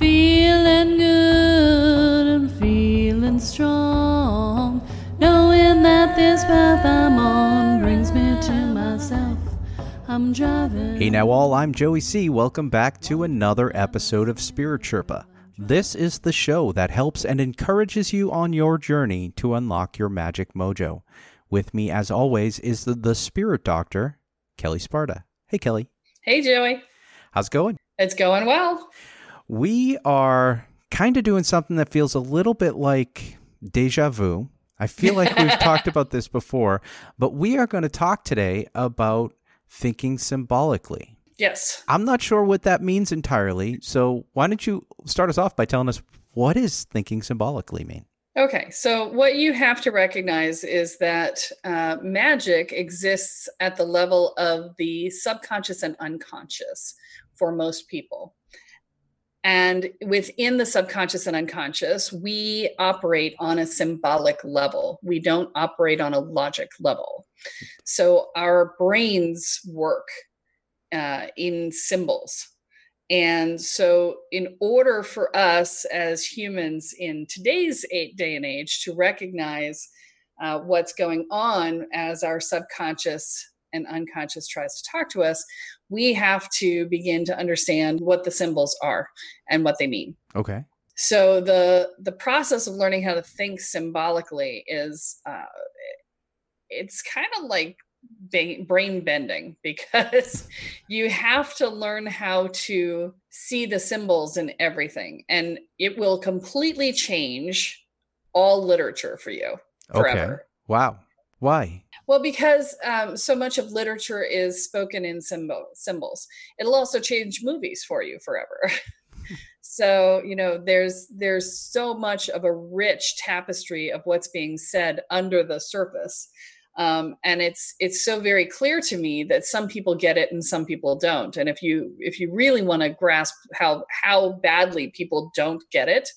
feeling good and feeling strong, knowing that this path I'm on brings me to myself. I'm driving. Hey now, all, I'm Joey C. Welcome back to another episode of Spirit Sherpa. This is the show that helps and encourages you on your journey to unlock your magic mojo. With me, as always, is the, the Spirit Doctor, Kelle Sparta. Hey, Kelle. Hey, Joey. How's it going? It's going well. We are kind of doing something that feels a little bit like deja vu. I feel like we've talked about this before, but we are going to talk today about thinking symbolically. Yes. I'm not sure what that means entirely. So why don't you start us off by telling us what does thinking symbolically mean? Okay, so what you have to recognize is that uh, magic exists at the level of the subconscious and unconscious for most people. And within the subconscious and unconscious, we operate on a symbolic level. We don't operate on a logic level. So our brains work uh, in symbols. And so, in order for us as humans in today's day and age to recognize uh, what's going on as our subconscious and unconscious tries to talk to us, we have to begin to understand what the symbols are and what they mean. Okay. So the the process of learning how to think symbolically is uh, it's kind of like brain bending because you have to learn how to see the symbols in everything and it will completely change all literature for you forever. Okay. Wow. Why? Well, because um, so much of literature is spoken in symbol, symbols. It'll also change movies for you forever. so you know there's there's so much of a rich tapestry of what's being said under the surface um, and it's it's so very clear to me that some people get it and some people don't and if you if you really want to grasp how how badly people don't get it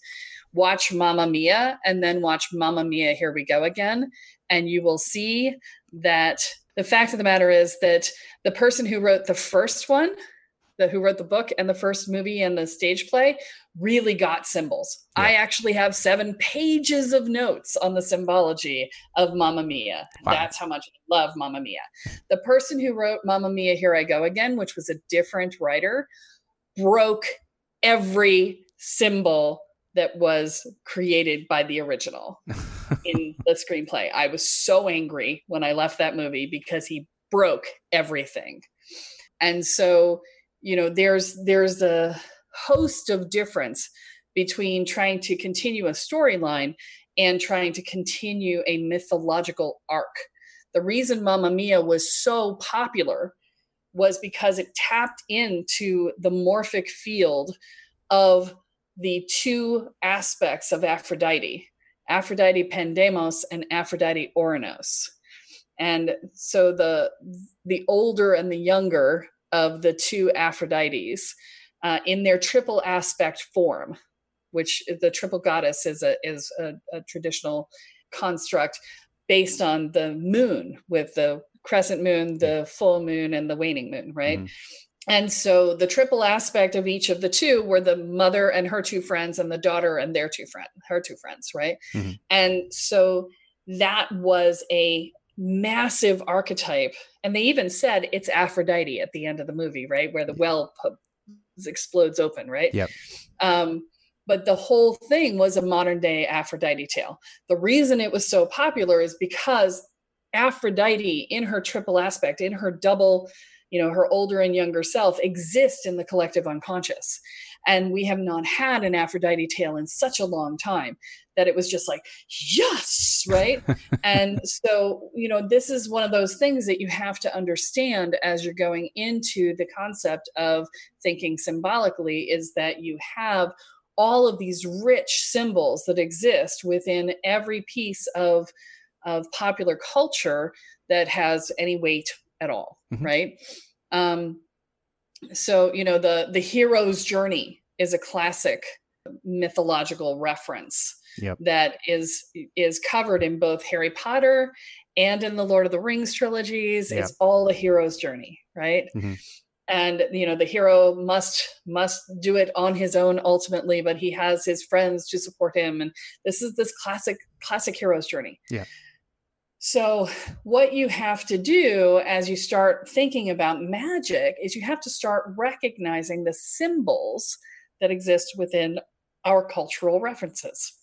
watch Mamma Mia and then watch Mamma Mia Here We Go Again and you will see that the fact of the matter is that the person who wrote the first one the who wrote the book and the first movie and the stage play really got symbols. Yeah. I actually have seven pages of notes on the symbology of Mamma Mia. Wow. That's how much I love Mamma Mia. The person who wrote Mamma Mia, Here I Go Again, which was a different writer, broke every symbol that was created by the original in the screenplay. I was so angry when I left that movie because he broke everything. And so you know there's there's a host of difference between trying to continue a storyline and trying to continue a mythological arc the reason mamma mia was so popular was because it tapped into the morphic field of the two aspects of Aphrodite Aphrodite Pandemos and Aphrodite Ouranos. And so the the older and the younger of the two Aphrodites uh, in their triple aspect form, which the triple goddess is a is a, a traditional construct based on the moon with the crescent moon, the full moon, and the waning moon, right? Mm-hmm. And so the triple aspect of each of the two were the mother and her two friends, and the daughter and their two friends, her two friends, right? Mm-hmm. And so that was a massive archetype. And they even said it's Aphrodite at the end of the movie, right? Where the well explodes open, right? Yep. Um, but the whole thing was a modern day Aphrodite tale. The reason it was so popular is because Aphrodite, in her triple aspect, in her double, you know, her older and younger self, exist in the collective unconscious. And we have not had an Aphrodite tale in such a long time that it was just like, yes, right? and so, you know, this is one of those things that you have to understand as you're going into the concept of thinking symbolically is that you have all of these rich symbols that exist within every piece of of popular culture that has any weight at all, mm-hmm. right? Um, so you know the the hero's journey is a classic mythological reference yep. that is is covered in both Harry Potter and in the Lord of the Rings trilogies. Yep. It's all a hero's journey, right? Mm-hmm. And you know the hero must must do it on his own ultimately, but he has his friends to support him, and this is this classic classic hero's journey. Yeah. So, what you have to do as you start thinking about magic is you have to start recognizing the symbols that exist within our cultural references.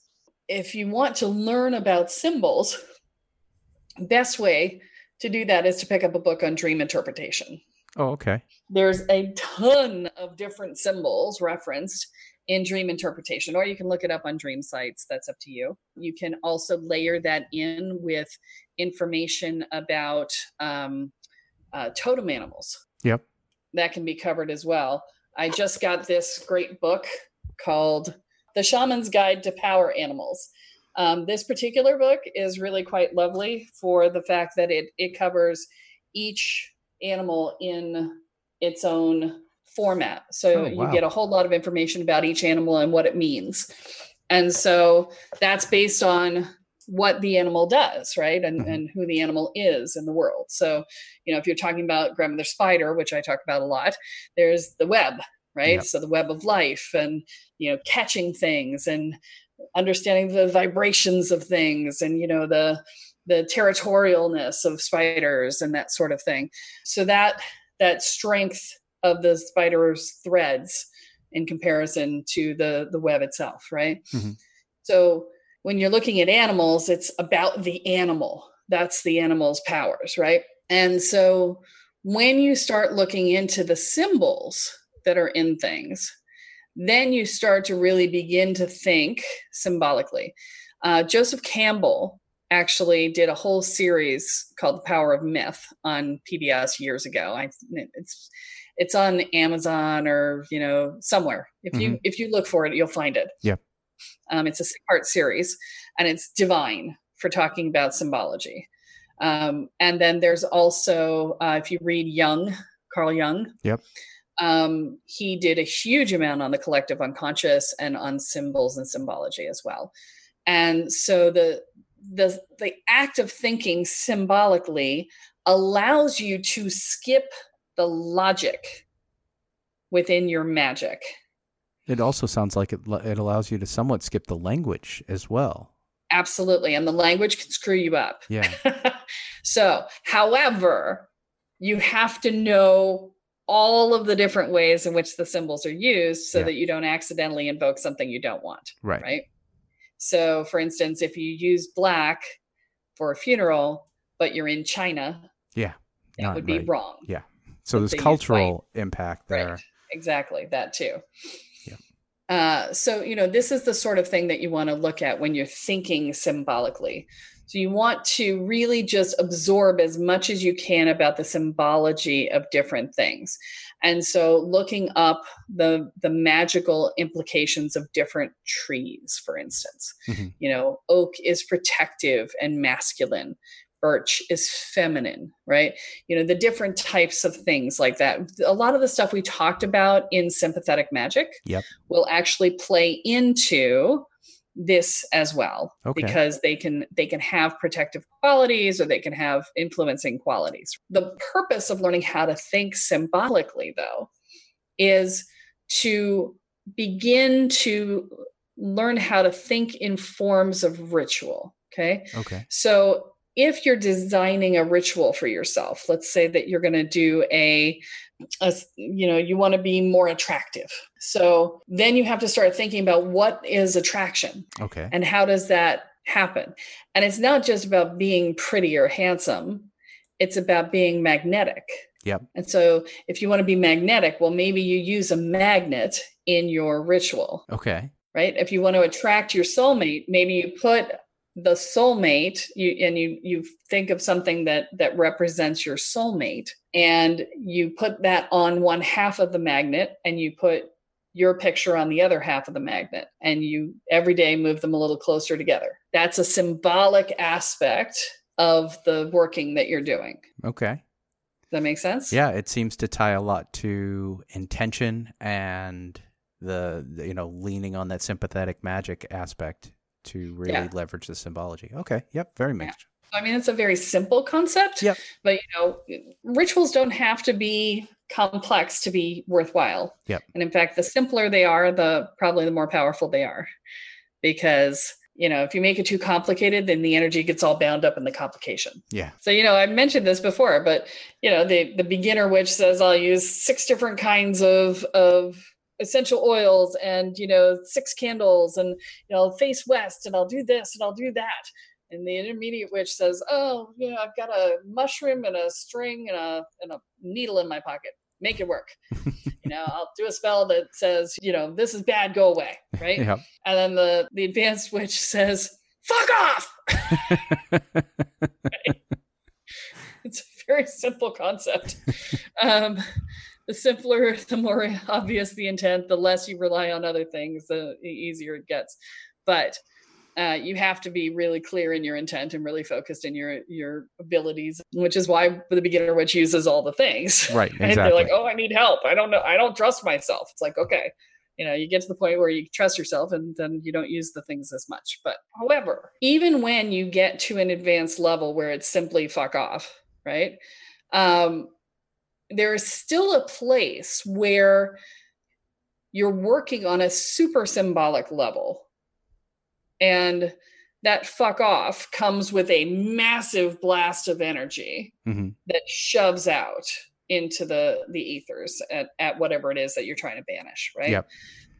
If you want to learn about symbols, best way to do that is to pick up a book on dream interpretation. Oh, okay. There's a ton of different symbols referenced in dream interpretation, or you can look it up on dream sites. That's up to you. You can also layer that in with information about um, uh, totem animals. Yep. That can be covered as well. I just got this great book called The Shaman's Guide to Power Animals. Um, this particular book is really quite lovely for the fact that it it covers each animal in its own format. So oh, wow. you get a whole lot of information about each animal and what it means. And so that's based on what the animal does, right? And, mm-hmm. and who the animal is in the world. So, you know, if you're talking about grandmother spider, which I talk about a lot, there's the web, right? Yep. So the web of life and, you know, catching things and understanding the vibrations of things and, you know, the, the territorialness of spiders and that sort of thing. So that, that strength of the spider's threads in comparison to the the web itself right? Mm-hmm. so when you're looking at animals it's about the animal. That's the animal's powers right? And so when you start looking into the symbols that are in things then you start to really begin to think symbolically. Uh, joseph campbell actually did a whole series called the power of myth on pbs years ago I, it's it's on Amazon or you know somewhere. If you mm-hmm. if you look for it, you'll find it. Yeah. Um, it's a six part series, and it's divine for talking about symbology. Um, and then there's also uh, if you read Jung, Carl Jung. Yep. Um, he did a huge amount on the collective unconscious and on symbols and symbology as well. And so the the the act of thinking symbolically allows you to skip the logic within your magic. It also sounds like it, it allows you to somewhat skip the language as well. Absolutely. And the language can screw you up. Yeah. so, however, you have to know all of the different ways in which the symbols are used so yeah. that you don't accidentally invoke something you don't want. Right. Right. So, for instance, if you use black for a funeral, but you're in China, yeah, that would be right. wrong. Yeah. So there's cultural impact there. Right. Exactly, that too. Yeah. Uh, so you know, this is the sort of thing that you want to look at when you're thinking symbolically. So you want to really just absorb as much as you can about the symbology of different things. And so looking up the the magical implications of different trees, for instance. Mm-hmm. You know, oak is protective and masculine. Birch is feminine, right? You know, the different types of things like that. A lot of the stuff we talked about in sympathetic magic Yep. will actually play into this as well Okay. because they can they can have protective qualities or they can have influencing qualities the purpose of learning how to think symbolically though is to begin to learn how to think in forms of ritual okay Okay. so if you're designing a ritual for yourself, let's say that you're going to do a, a, you know, you want to be more attractive. So then you have to start thinking about what is attraction Okay. and how does that happen? And it's not just about being pretty or handsome, it's about being magnetic. Yep. And so if you want to be magnetic, well, maybe you use a magnet in your ritual Okay. right if you want to attract your soulmate maybe you put the soulmate you and you you think of something that that represents your soulmate and you put that on one half of the magnet and you put your picture on the other half of the magnet and you every day move them a little closer together. That's a symbolic aspect of the working that you're doing. Okay. does that make sense? Yeah, it seems to tie a lot to intention and the, the you know leaning on that sympathetic magic aspect to really Yeah. leverage the symbology. Okay. Yep. Very mixed. I mean, it's a very simple concept. Yep. But you know, rituals don't have to be complex to be worthwhile. Yep. And in fact, the simpler they are, the probably the more powerful they are. Because, you know, if you make it too complicated, then the energy gets all bound up in the complication. Yeah. So, you know, I've mentioned this before, but you know, the the beginner witch says I'll use six different kinds of of essential oils and you know six candles and you know face west and I'll do this and I'll do that. And the intermediate witch says, "Oh, you know, I've got a mushroom and a string and a and a needle in my pocket. Make it work. you know, I'll do a spell that says, you know, this is bad. Go away. Right. Yep. And then the the advanced witch says, "Fuck off." it's a very simple concept. Um, the simpler, the more obvious the intent, the less you rely on other things, the easier it gets. But uh, you have to be really clear in your intent and really focused in your your abilities, which is why the beginner witch uses all the things. Right. And Exactly. they're like, "Oh, I need help. I don't know. I don't trust myself." It's like, okay, you know, you get to the point where you trust yourself, and then you don't use the things as much. But however, even when you get to an advanced level where it's simply fuck off, right? Um, there is still a place where you're working on a super symbolic level, and that fuck off comes with a massive blast of energy Mhm. that shoves out into the the ethers at, at whatever it is that you're trying to banish right Yep.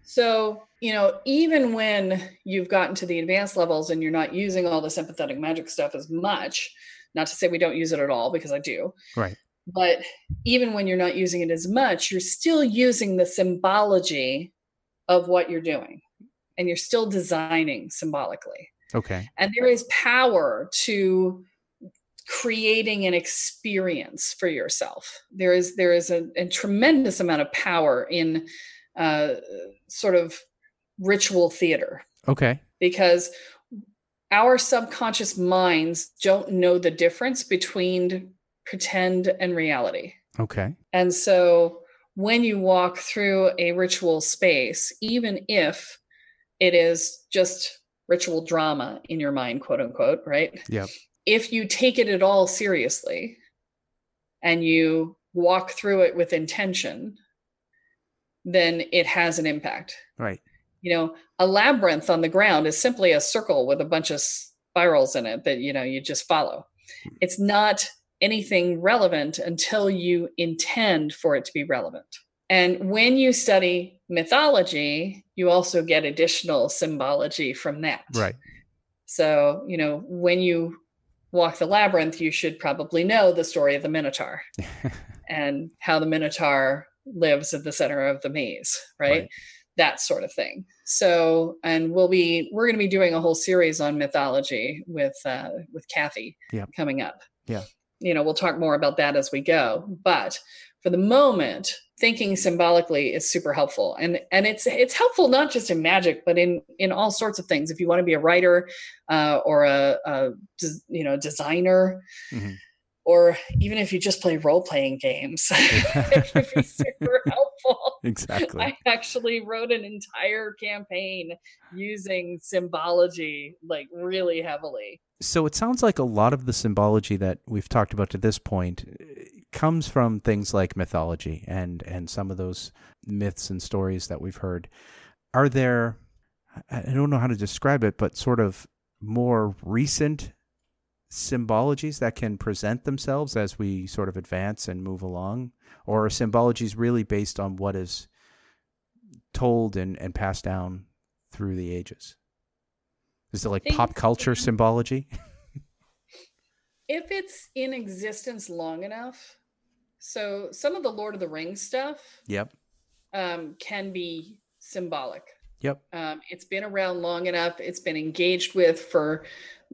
so you know even when you've gotten to the advanced levels and you're not using all the sympathetic magic stuff as much not to say we don't use it at all because i do Right. But even when you're not using it as much you're still using the symbology of what you're doing and you're still designing symbolically Okay. and there is power to creating an experience for yourself there is there is a, a tremendous amount of power in uh, sort of ritual theater Okay. because our subconscious minds don't know the difference between pretend and reality Okay. and so when you walk through a ritual space, even if it is just ritual drama in your mind, quote unquote, right? Yep. If you take it at all seriously and you walk through it with intention, then it has an impact. Right. You know, a labyrinth on the ground is simply a circle with a bunch of spirals in it that, you know, you just follow. Hmm. It's not anything relevant until you intend for it to be relevant. And when you study mythology, you also get additional symbology from that. Right. So, you know, when you walk the labyrinth, you should probably know the story of the Minotaur and how the Minotaur lives at the center of the maze, right? Right. that sort of thing. So, and we'll be we're going to be doing a whole series on mythology with uh, with Kathy Yeah. coming up. Yeah. You know, we'll talk more about that as we go. But for the moment, thinking symbolically is super helpful, and and it's it's helpful not just in magic, but in in all sorts of things. If you want to be a writer uh, or a, a you know designer. Mhm. Or even if you just play role playing games, it can be super helpful. Exactly. I actually wrote an entire campaign using symbology like really heavily. So it sounds like a lot of the symbology that we've talked about to this point eh, comes from things like mythology and and some of those myths and stories that we've heard. Are there I don't know how to describe it, but sort of more recent symbologies that can present themselves as we sort of advance and move along? Or are symbologies really based on what is told and, and passed down through the ages? Is it like pop culture symbology? If it's in existence long enough, so some of the Lord of the Rings stuff Yep. um, can be symbolic. Yep. Um, it's been around long enough. It's been engaged with for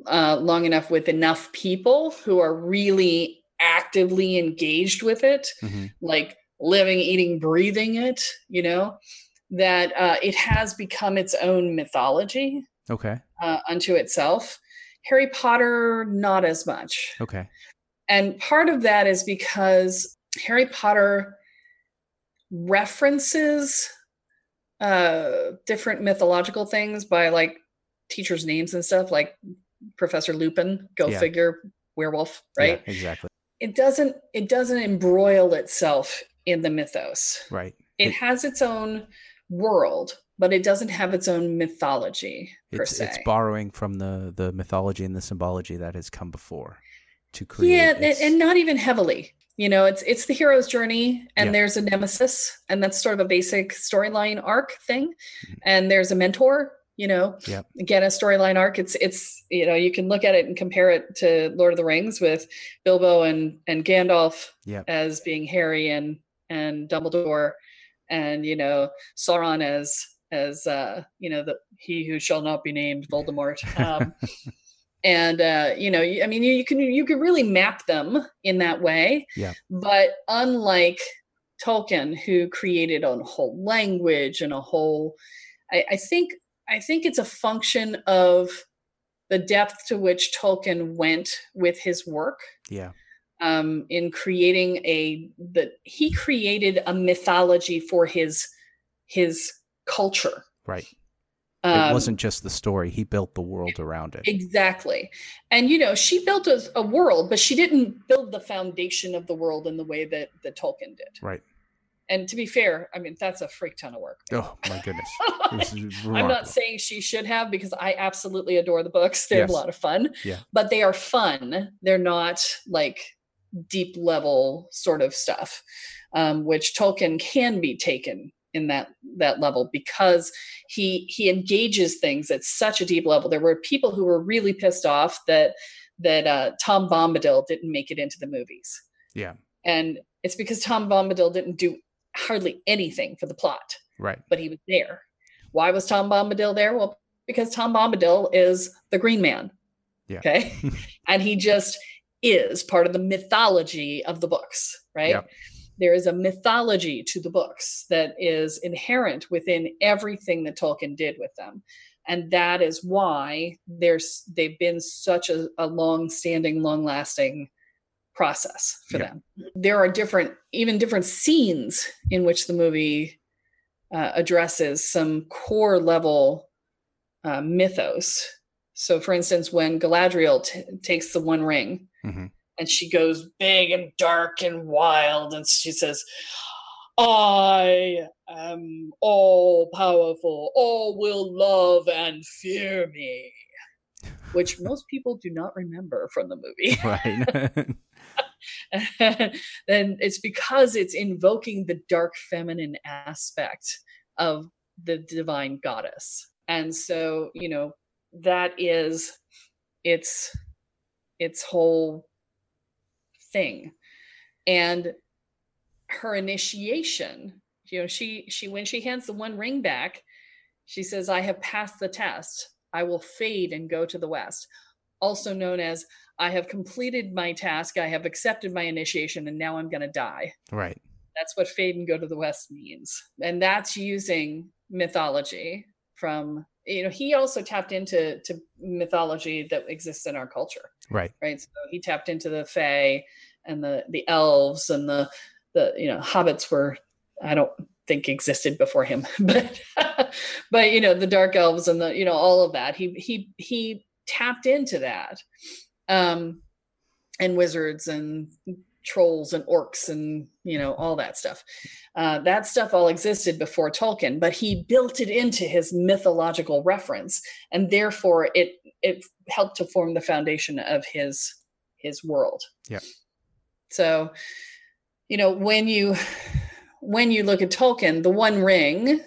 uh, long enough with enough people who are really actively engaged with it, hmm like living, eating, breathing it. You know that uh, it has become its own mythology Okay. uh, unto itself. Harry Potter, not as much. Okay. And part of that is because Harry Potter references uh, different mythological things by like teachers' names and stuff, like Professor Lupin, go Yeah. figure, werewolf, right? Yeah, exactly. It doesn't it doesn't embroil itself in the mythos. Right. It It- has its own world, but it doesn't have its own mythology per It's se. it's borrowing from the the mythology and the symbology that has come before to create. yeah and, its- and not even heavily you know it's it's the hero's journey and Yeah. there's a nemesis and that's sort of a basic storyline arc thing Mhm. and there's a mentor you know Yep. again a storyline arc it's it's you know you can look at it and compare it to lord of the rings with bilbo and and gandalf Yep. as being harry and and dumbledore and you know sauron as as uh you know the he who shall not be named voldemort um and uh you know i mean you, you can you can really map them in that way Yeah. but unlike tolkien who created a whole language and a whole I, I think i think it's a function of the depth to which tolkien went with his work yeah. um, in creating a that he created a mythology for his his culture. Right. Um, it wasn't just the story. He built the world around it. exactly, and you know she built a, a world, but she didn't build the foundation of the world in the way that that Tolkien did. Right. And to be fair, I mean that's a freak ton of work. Oh my goodness. I'm not saying she should have because I absolutely adore the books. They're Yes. a lot of fun. Yeah. But they are fun. They're not like deep level sort of stuff, um, which Tolkien can be taken in that that level because he he engages things at such a deep level. There were people who were really pissed off that that uh, Tom Bombadil didn't make it into the movies, Yeah. and it's because Tom Bombadil didn't do hardly anything for the plot Right. but he was there. Why was Tom Bombadil there? Well, because Tom Bombadil is the Green Man. Yeah. Okay. and he just is part of the mythology of the books, right? Yep. There is a mythology to the books that is inherent within everything that Tolkien did with them. And that is why there's they've been such a, a long-standing, long-lasting process for Yeah. them. There are different, even different scenes in which the movie uh, addresses some core level uh, mythos. So, for instance, when Galadriel t- takes the One Ring Mhm. and she goes big and dark and wild, and she says, I am all powerful, all will love and fear me, which most people do not remember from the movie. Right. then it's because it's invoking the dark feminine aspect of the divine goddess. And so you know that is its its whole thing. And her initiation you know she she when she hands the one ring back she says i have passed the test. I will fade and go to the west also known as i have completed my task i have accepted my initiation and now i'm going to die. Right. that's what fade and go to the west means. And that's using mythology from you know he also tapped into to mythology that exists in our culture. Right. right? So he tapped into the fae and the the elves and the the you know hobbits were i don't think existed before him but but you know the dark elves and the you know all of that. He he he tapped into that um and wizards and trolls and orcs and you know all that stuff. Uh, that stuff all existed before tolkien but he built it into his mythological reference and therefore it it helped to form the foundation of his his world. Yeah. so you know when you when you look at tolkien the one ring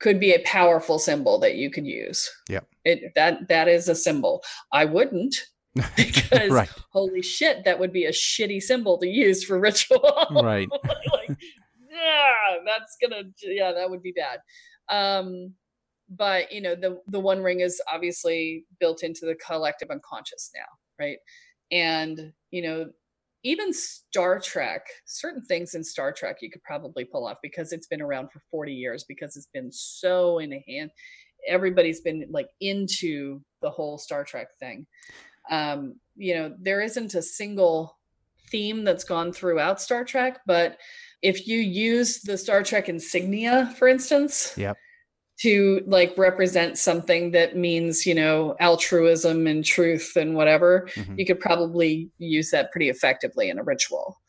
could be a powerful symbol that you could use. Yeah. It that that is a symbol. I wouldn't because right. holy shit that would be a shitty symbol to use for ritual Right. like yeah that's gonna yeah that would be bad um but you know the the one ring is obviously built into the collective unconscious now right and you know even star trek certain things in star trek you could probably pull off because it's been around for 40 years because it's been so in a hand everybody's been like into the whole star trek thing um you know there isn't a single theme that's gone throughout star trek but if you use the star trek insignia for instance Yep. to like represent something that means you know altruism and truth and whatever Mhm. you could probably use that pretty effectively in a ritual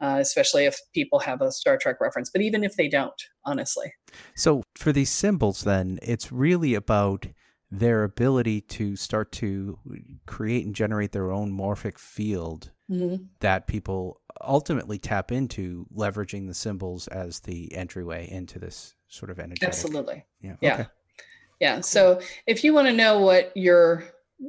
uh, especially if people have a star trek reference but even if they don't honestly So for these symbols, then it's really about their ability to start to create and generate their own morphic field Mhm. that people ultimately tap into, leveraging the symbols as the entryway into this sort of energy. absolutely Yeah. Yeah. Okay. yeah so if you want to know what your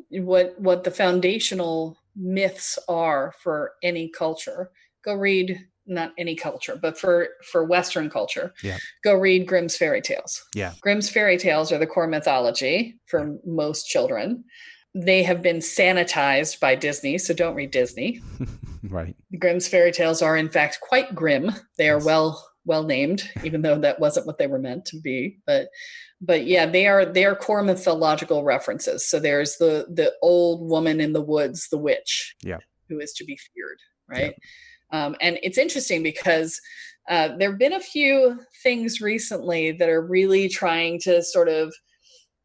what what the foundational myths are for any culture go read not any culture but for for western culture Yeah. go read grimm's fairy tales Yeah. grimm's fairy tales are the core mythology for most children they have been sanitized by disney so don't read disney right. Grimm's fairy tales are in fact quite grim. They are Yes. well well named, even though that wasn't what they were meant to be. But but yeah, they are they are core mythological references. So there's the the old woman in the woods, the witch, Yeah. who is to be feared, right? Um, and it's interesting because uh, there have been a few things recently that are really trying to sort of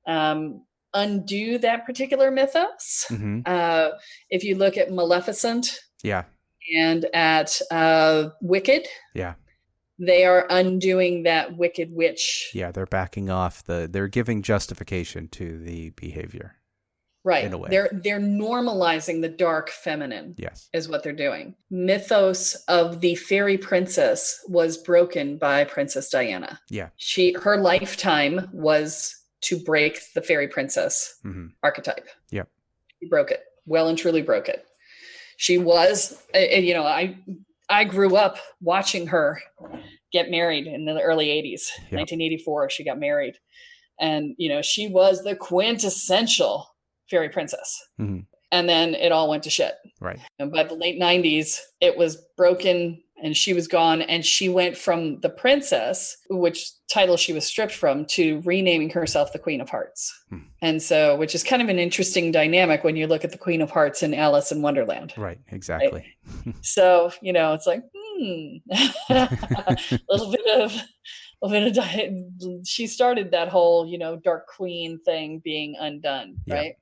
um, undo that particular mythos. hmm Uh, if you look at Maleficent, Yeah. and at uh, Wicked, Yeah. they are undoing that Wicked Witch. Yeah. They're backing off the. They're giving justification to the behavior. Right. in a way. They're they're normalizing the dark feminine Yes. is what they're doing. Mythos of the fairy princess was broken by Princess Diana. Yeah. She her lifetime was to break the fairy princess hmm archetype. yeah She broke it. Well and truly broke it. She was, and you know, I I grew up watching her get married in the early 80s. Yep. 1984 she got married. And you know, she was the quintessential fairy princess. Mhm. And then it all went to shit. Right. And by the late 90s, it was broken and she was gone. And she went from the princess, which title she was stripped from, to renaming herself the Queen of Hearts. Hmm. And so, which is kind of an interesting dynamic when you look at the Queen of Hearts in Alice in Wonderland. Right. Exactly. So, you know, it's like, hmm, a little bit of, a little bit she started that whole, you know, Dark Queen thing being undone, Yeah. right?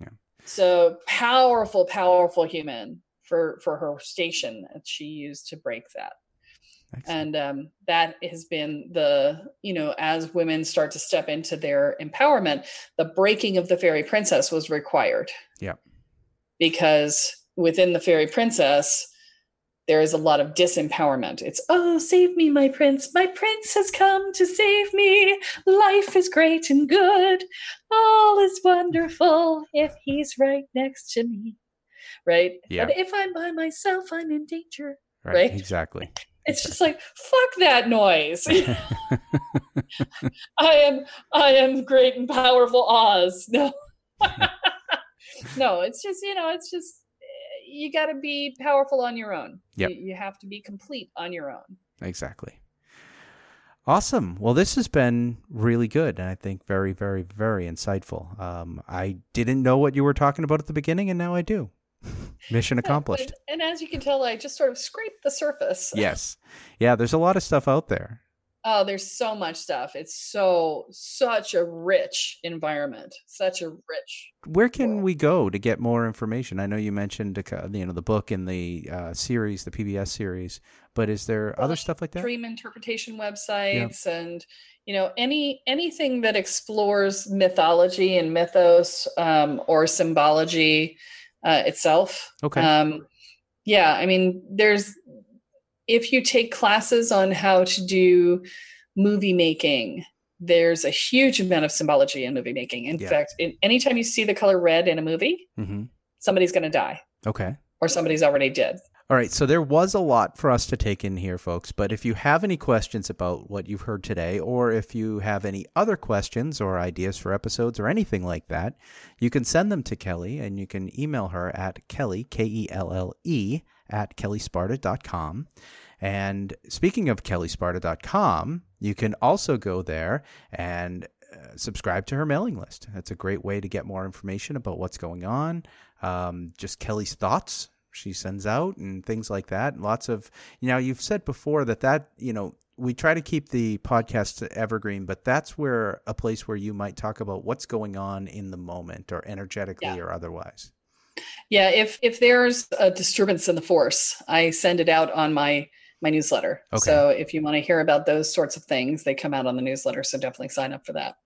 Yeah. So powerful, powerful human for for her station that she used to break that Excellent. and um, that has been the you know as women start to step into their empowerment the breaking of the fairy princess was required Yeah. because within the fairy princess there is a lot of disempowerment it's oh save me my prince my prince has come to save me life is great and good all is wonderful if he's right next to me right Yeah. but if i'm by myself i'm in danger right. right? Exactly. it's just like fuck that noise. I am I am great and powerful Oz. No. no, it's just, you know, it's just you got to be powerful on your own. Yep. You, you have to be complete on your own. Exactly. Awesome. Well, this has been really good, and I think very, very, very insightful. Um, I didn't know what you were talking about at the beginning, and now I do. Mission accomplished. and, and as you can tell, I just sort of scraped the surface. yes. Yeah, there's a lot of stuff out there. Oh, there's so much stuff. It's so such a rich environment. Such a rich. Where can world. we go to get more information? I know you mentioned you know the book and the uh, series, the PBS series, but is there Well, other stuff like that? Dream interpretation websites and you know any anything that explores mythology and mythos um, or symbology uh, itself. Okay. Um, yeah, I mean, there's if you take classes on how to do movie making, there's a huge amount of symbology in movie making. In Yeah. fact, in, anytime you see the color red in a movie, hmm somebody's going to die Okay. or somebody's already dead. All right, so there was a lot for us to take in here, folks. But if you have any questions about what you've heard today, or if you have any other questions or ideas for episodes or anything like that, you can send them to Kelle and you can email her at Kelle, K E L L E, at kellesparta.com. And speaking of kellesparta.com, you can also go there and uh, subscribe to her mailing list. That's a great way to get more information about what's going on, um, just Kelle's thoughts she sends out and things like that. Lots of, you know, you've said before that that, you know, we try to keep the podcast evergreen, but that's where a place where you might talk about what's going on in the moment or energetically Yeah. or otherwise. Yeah, if if there's a disturbance in the force, I send it out on my my newsletter. Okay. So if you want to hear about those sorts of things, they come out on the newsletter. So definitely sign up for that.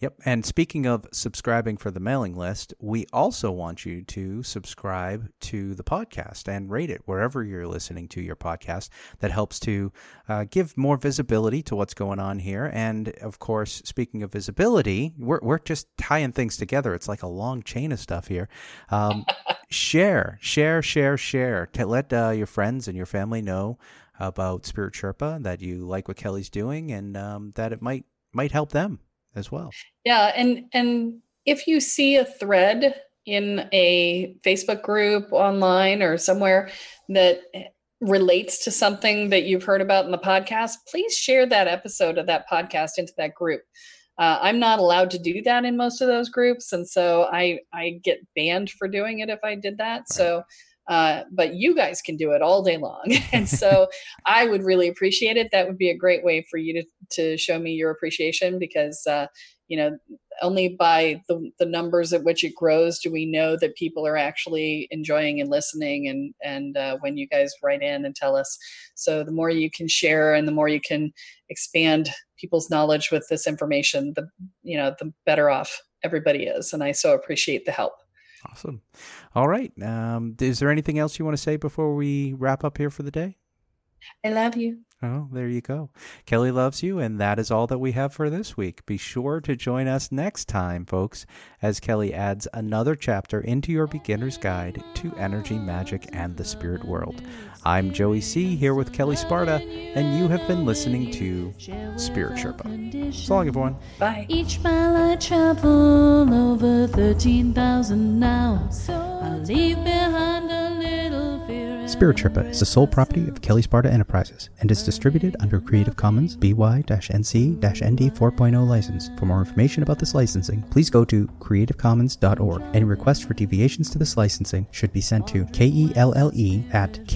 Yep. And speaking of subscribing for the mailing list, we also want you to subscribe to the podcast and rate it wherever you're listening to your podcast. That helps to uh, give more visibility to what's going on here. And of course, speaking of visibility, we're, we're just tying things together. It's like a long chain of stuff here. Um, share, share, share, share. To let uh, your friends and your family know about Spirit Sherpa, that you like what Kelle's doing, and um, that it might might help them as well. Yeah, and and if you see a thread in a Facebook group online or somewhere that relates to something that you've heard about in the podcast, please share that episode of that podcast into that group. Uh, I'm not allowed to do that in most of those groups, and so I I get banned for doing it if I did that. So. Uh, but you guys can do it all day long, and so I would really appreciate it. That would be a great way for you to to show me your appreciation because uh, you know only by the, the numbers at which it grows do we know that people are actually enjoying and listening and and uh, when you guys write in and tell us. So the more you can share and the more you can expand people's knowledge with this information the you know the better off everybody is. And i so appreciate the help Awesome. All right. Um, is there anything else you want to say before we wrap up here for the day? i love you Oh, there you go. Kelle loves you, and that is all that we have for this week. Be sure to join us next time, folks, as Kelle adds another chapter into your beginner's guide to energy, magic, and the spirit world. I'm Joey C. here with Kelle Sparta, and you have been listening to Spirit Sherpa. So long, everyone. bye Each mile I travel over 13,000 now. I leave behind a little fear. Spirit Sherpa is the sole property of Kelle Sparta Enterprises and is distributed under Creative Commons BY-NC-ND 4.0 license. For more information about this licensing, please go to creativecommons.org. Any requests for deviations to this licensing should be sent to K-E-L-L-E at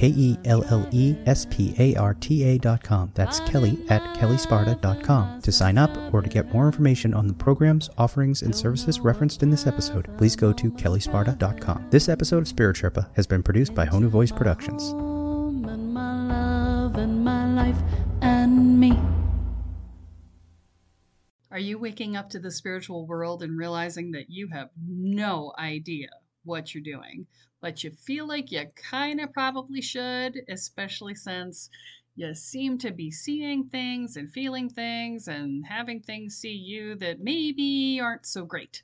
K-E-L-L-E-S-P-A-R-T-A.com. That's Kelle at kellesparta.com. To sign up or to get more information on the programs, offerings, and services referenced in this episode, please go to kellesparta.com. This episode of Spirit Sherpa has been produced by Honu Voice Productions. home and my love and my life and me. Are you waking up to the spiritual world and realizing that you have no idea what you're doing, but you feel like you kind of probably should, especially since you seem to be seeing things and feeling things and having things see you that maybe aren't so great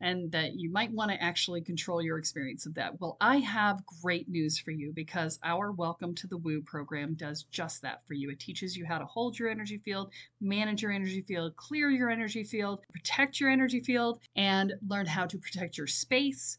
and that you might want to actually control your experience of that. Well, I have great news for you because our Welcome to the Woo program does just that for you. It teaches you how to hold your energy field, manage your energy field, clear your energy field, protect your energy field, and learn how to protect your space.